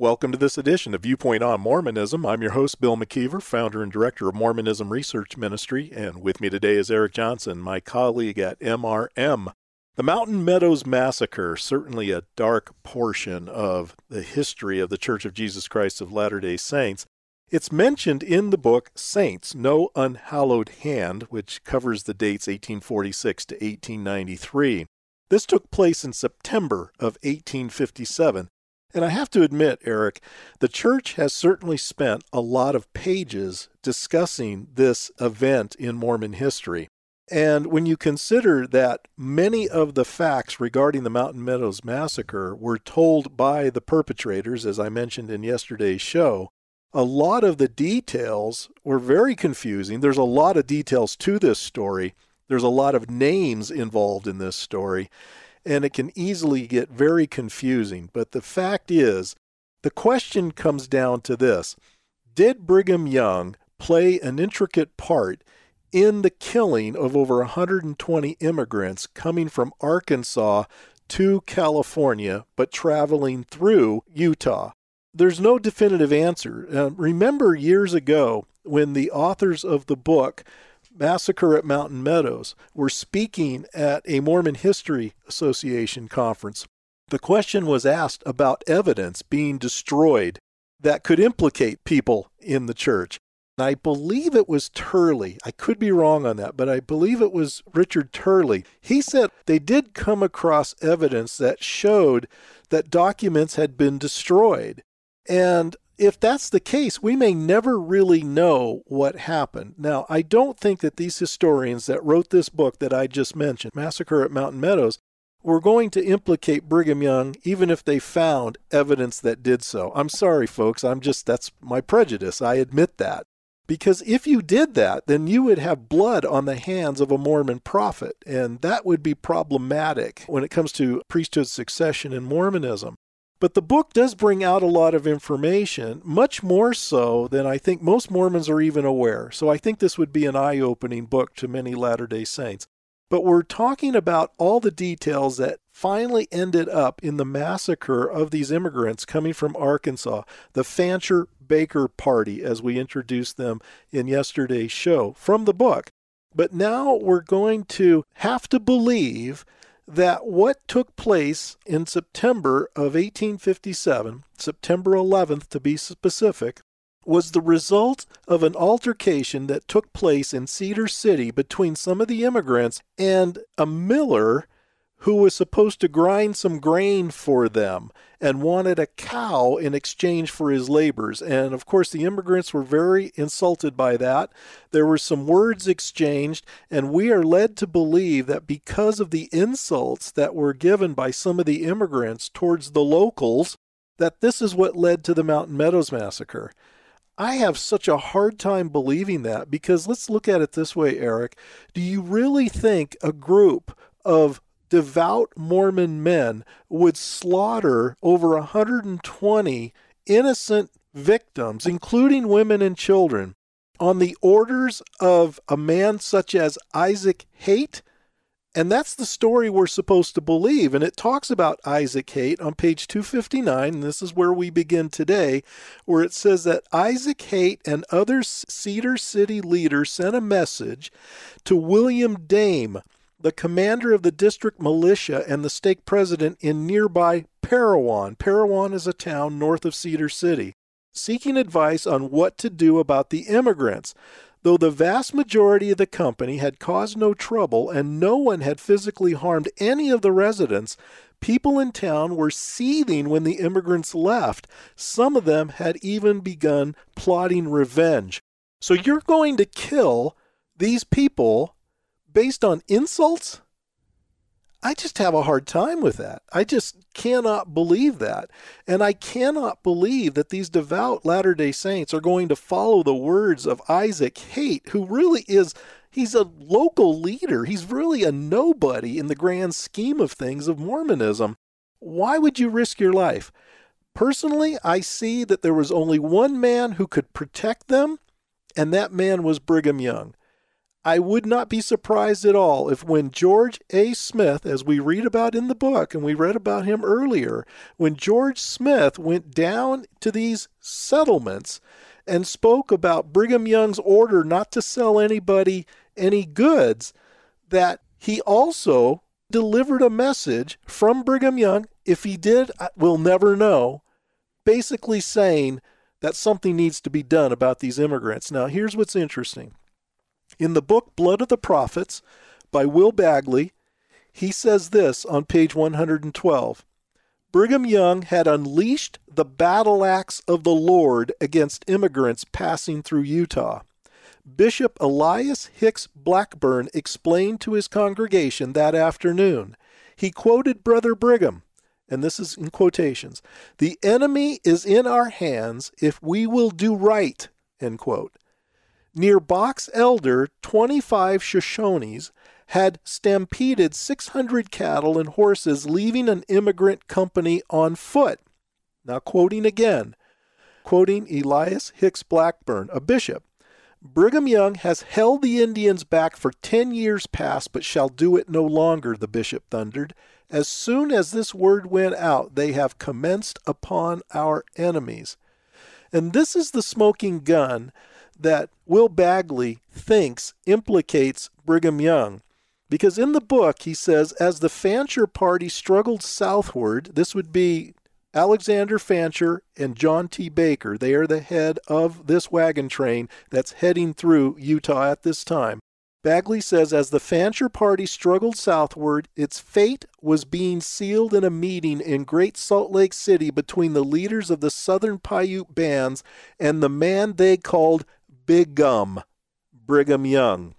Welcome to this edition of Viewpoint on Mormonism. I'm your host, Bill McKeever, founder and director of Mormonism Research Ministry, and with me today is Eric Johnson, my colleague at MRM. The Mountain Meadows Massacre, certainly a dark portion of the history of the Church of Jesus Christ of Latter day Saints. It's mentioned in the book Saints, No Unhallowed Hand, which covers the dates 1846 to 1893. This took place in September of 1857 and I have to admit, Eric, the church has certainly spent a lot of pages discussing this event in Mormon history. And when you consider that many of the facts regarding the Mountain Meadows massacre were told by the perpetrators, as I mentioned in yesterday's show, a lot of the details were very confusing. There's a lot of details to this story. There's a lot of names involved in this story and it can easily get very confusing. But the fact is, the question comes down to this Did Brigham Young play an intricate part in the killing of over 120 immigrants coming from Arkansas to California, but traveling through Utah? There's no definitive answer. Uh, remember years ago when the authors of the book Massacre at Mountain Meadows were speaking at a Mormon History Association conference. The question was asked about evidence being destroyed that could implicate people in the church. And I believe it was Turley. I could be wrong on that, but I believe it was Richard Turley. He said they did come across evidence that showed that documents had been destroyed. And if that's the case, we may never really know what happened. Now, I don't think that these historians that wrote this book that I just mentioned, Massacre at Mountain Meadows, were going to implicate Brigham Young even if they found evidence that did so. I'm sorry, folks. I'm just, that's my prejudice. I admit that. Because if you did that, then you would have blood on the hands of a Mormon prophet, and that would be problematic when it comes to priesthood succession in Mormonism. But the book does bring out a lot of information, much more so than I think most Mormons are even aware. So I think this would be an eye opening book to many Latter day Saints. But we're talking about all the details that finally ended up in the massacre of these immigrants coming from Arkansas, the Fancher Baker Party, as we introduced them in yesterday's show from the book. But now we're going to have to believe that what took place in September of 1857, September 11th to be specific, was the result of an altercation that took place in Cedar City between some of the immigrants and a miller who was supposed to grind some grain for them and wanted a cow in exchange for his labors. And of course, the immigrants were very insulted by that. There were some words exchanged, and we are led to believe that because of the insults that were given by some of the immigrants towards the locals, that this is what led to the Mountain Meadows massacre. I have such a hard time believing that because let's look at it this way, Eric. Do you really think a group of devout Mormon men would slaughter over 120 innocent victims, including women and children, on the orders of a man such as Isaac Haight. And that's the story we're supposed to believe. And it talks about Isaac Haight on page 259. And this is where we begin today, where it says that Isaac Haight and other Cedar City leaders sent a message to William Dame, the commander of the district militia and the stake president in nearby Parowan. Parowan is a town north of Cedar City, seeking advice on what to do about the immigrants. Though the vast majority of the company had caused no trouble and no one had physically harmed any of the residents, people in town were seething when the immigrants left. Some of them had even begun plotting revenge. So you're going to kill these people based on insults? I just have a hard time with that. I just cannot believe that. And I cannot believe that these devout Latter day Saints are going to follow the words of Isaac Haight, who really is. He's a local leader. He's really a nobody in the grand scheme of things of Mormonism. Why would you risk your life? Personally, I see that there was only one man who could protect them, and that man was Brigham Young. I would not be surprised at all if when George A. Smith, as we read about in the book, and we read about him earlier, when George Smith went down to these settlements and spoke about Brigham Young's order not to sell anybody any goods, that he also delivered a message from Brigham Young. If he did, we'll never know. Basically saying that something needs to be done about these immigrants. Now, here's what's interesting in the book Blood of the Prophets by Will Bagley, he says this on page 112 Brigham Young had unleashed the battle axe of the Lord against immigrants passing through Utah. Bishop Elias Hicks Blackburn explained to his congregation that afternoon. He quoted Brother Brigham, and this is in quotations The enemy is in our hands if we will do right. End quote. Near Box Elder, 25 Shoshones had stampeded 600 cattle and horses, leaving an immigrant company on foot. Now, quoting again, quoting Elias Hicks Blackburn, a bishop Brigham Young has held the Indians back for 10 years past, but shall do it no longer, the bishop thundered. As soon as this word went out, they have commenced upon our enemies. And this is the smoking gun that Will Bagley thinks implicates Brigham Young. Because in the book, he says, as the Fancher party struggled southward, this would be Alexander Fancher and John T. Baker. They are the head of this wagon train that's heading through Utah at this time. Bagley says as the Fancher party struggled southward, its fate was being sealed in a meeting in Great Salt Lake City between the leaders of the Southern Paiute bands and the man they called Big Gum, Brigham Young.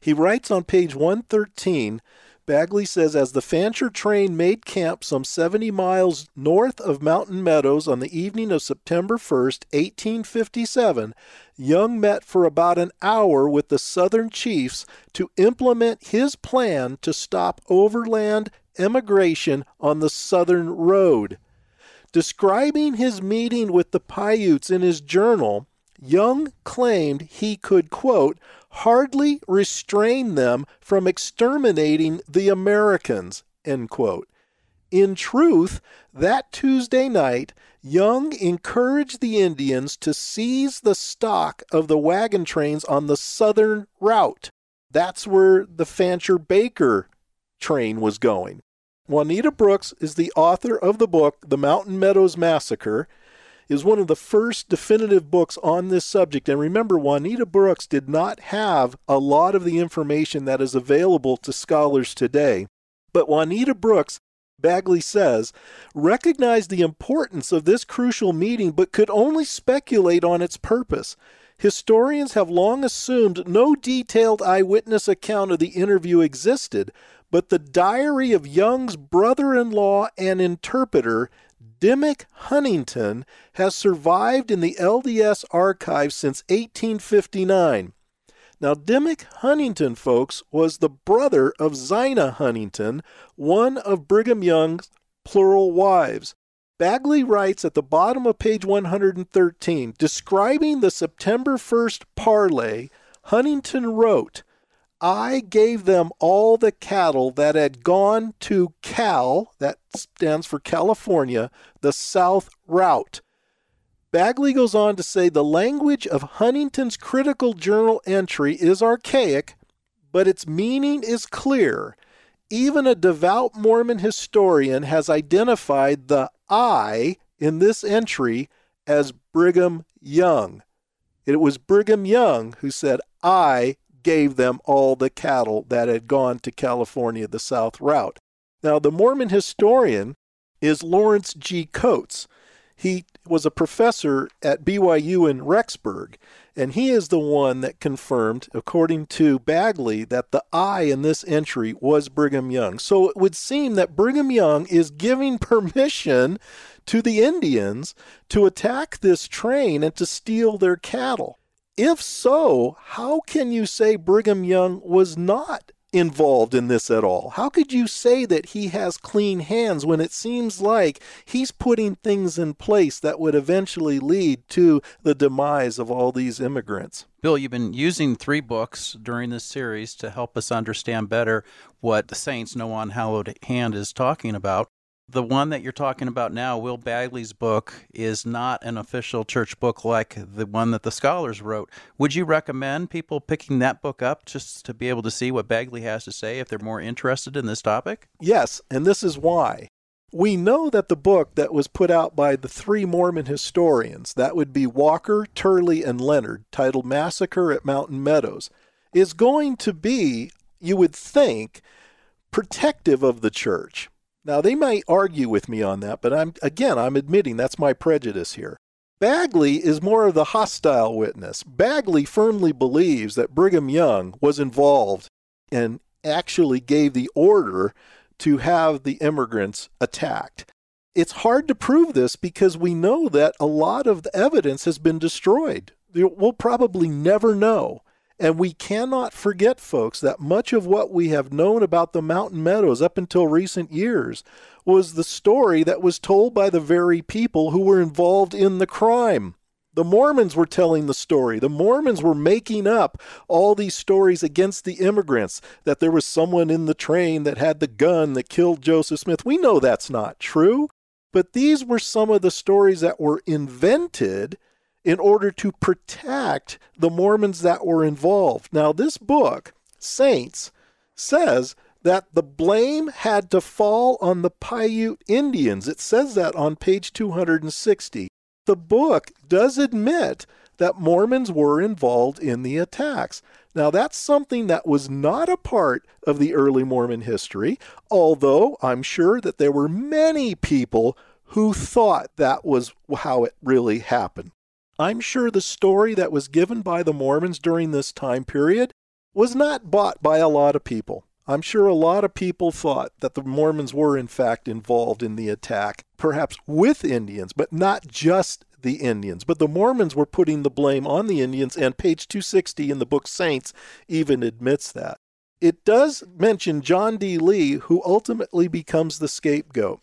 He writes on page 113 Bagley says as the Fancher train made camp some 70 miles north of Mountain Meadows on the evening of September 1st, 1857, Young met for about an hour with the Southern chiefs to implement his plan to stop overland emigration on the Southern Road. Describing his meeting with the Paiutes in his journal, Young claimed he could, quote, hardly restrain them from exterminating the Americans, end quote. In truth, that Tuesday night, Young encouraged the Indians to seize the stock of the wagon trains on the southern route. That's where the Fancher Baker train was going. Juanita Brooks is the author of the book, The Mountain Meadows Massacre is one of the first definitive books on this subject. And remember, Juanita Brooks did not have a lot of the information that is available to scholars today. But Juanita Brooks, Bagley says, recognized the importance of this crucial meeting but could only speculate on its purpose. Historians have long assumed no detailed eyewitness account of the interview existed, but the diary of Young's brother in law and interpreter Dimick Huntington has survived in the LDS archives since 1859. Now, Dimick Huntington, folks, was the brother of Zina Huntington, one of Brigham Young's plural wives. Bagley writes at the bottom of page 113, describing the September 1st parley, Huntington wrote, I gave them all the cattle that had gone to Cal, that stands for California, the south route. Bagley goes on to say the language of Huntington's critical journal entry is archaic, but its meaning is clear. Even a devout Mormon historian has identified the I in this entry as Brigham Young. It was Brigham Young who said, I gave them all the cattle that had gone to California the south route. Now, the Mormon historian is Lawrence G. Coates. He was a professor at BYU in Rexburg, and he is the one that confirmed, according to Bagley, that the I in this entry was Brigham Young. So it would seem that Brigham Young is giving permission to the Indians to attack this train and to steal their cattle. If so, how can you say Brigham Young was not involved in this at all? How could you say that he has clean hands when it seems like he's putting things in place that would eventually lead to the demise of all these immigrants? Bill, you've been using three books during this series to help us understand better what the Saints No Unhallowed Hand is talking about the one that you're talking about now, Will Bagley's book, is not an official church book like the one that the scholars wrote. Would you recommend people picking that book up just to be able to see what Bagley has to say if they're more interested in this topic? Yes, and this is why. We know that the book that was put out by the three Mormon historians, that would be Walker, Turley, and Leonard, titled Massacre at Mountain Meadows, is going to be, you would think, protective of the church now they might argue with me on that, but I'm again I'm admitting that's my prejudice here. Bagley is more of the hostile witness. Bagley firmly believes that Brigham Young was involved and actually gave the order to have the immigrants attacked. It's hard to prove this because we know that a lot of the evidence has been destroyed. We'll probably never know. And we cannot forget, folks, that much of what we have known about the Mountain Meadows up until recent years was the story that was told by the very people who were involved in the crime. The Mormons were telling the story. The Mormons were making up all these stories against the immigrants that there was someone in the train that had the gun that killed Joseph Smith. We know that's not true, but these were some of the stories that were invented in order to protect the Mormons that were involved. Now, this book, Saints, says that the blame had to fall on the Paiute Indians. It says that on page 260. The book does admit that Mormons were involved in the attacks. Now, that's something that was not a part of the early Mormon history, although I'm sure that there were many people who thought that was how it really happened. I'm sure the story that was given by the Mormons during this time period was not bought by a lot of people. I'm sure a lot of people thought that the Mormons were, in fact, involved in the attack, perhaps with Indians, but not just the Indians. But the Mormons were putting the blame on the Indians, and page 260 in the book Saints even admits that. It does mention John D. Lee, who ultimately becomes the scapegoat.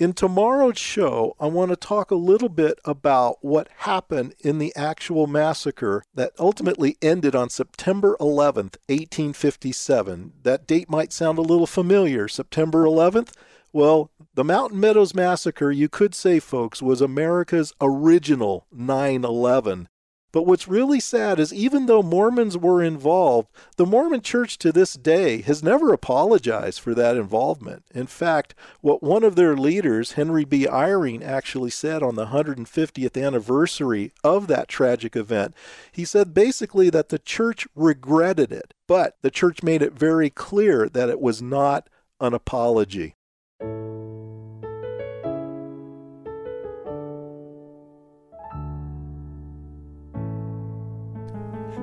In tomorrow's show, I want to talk a little bit about what happened in the actual massacre that ultimately ended on September 11th, 1857. That date might sound a little familiar. September 11th? Well, the Mountain Meadows Massacre, you could say, folks, was America's original 9 11. But what's really sad is even though Mormons were involved, the Mormon church to this day has never apologized for that involvement. In fact, what one of their leaders, Henry B. Eyring, actually said on the 150th anniversary of that tragic event, he said basically that the church regretted it, but the church made it very clear that it was not an apology.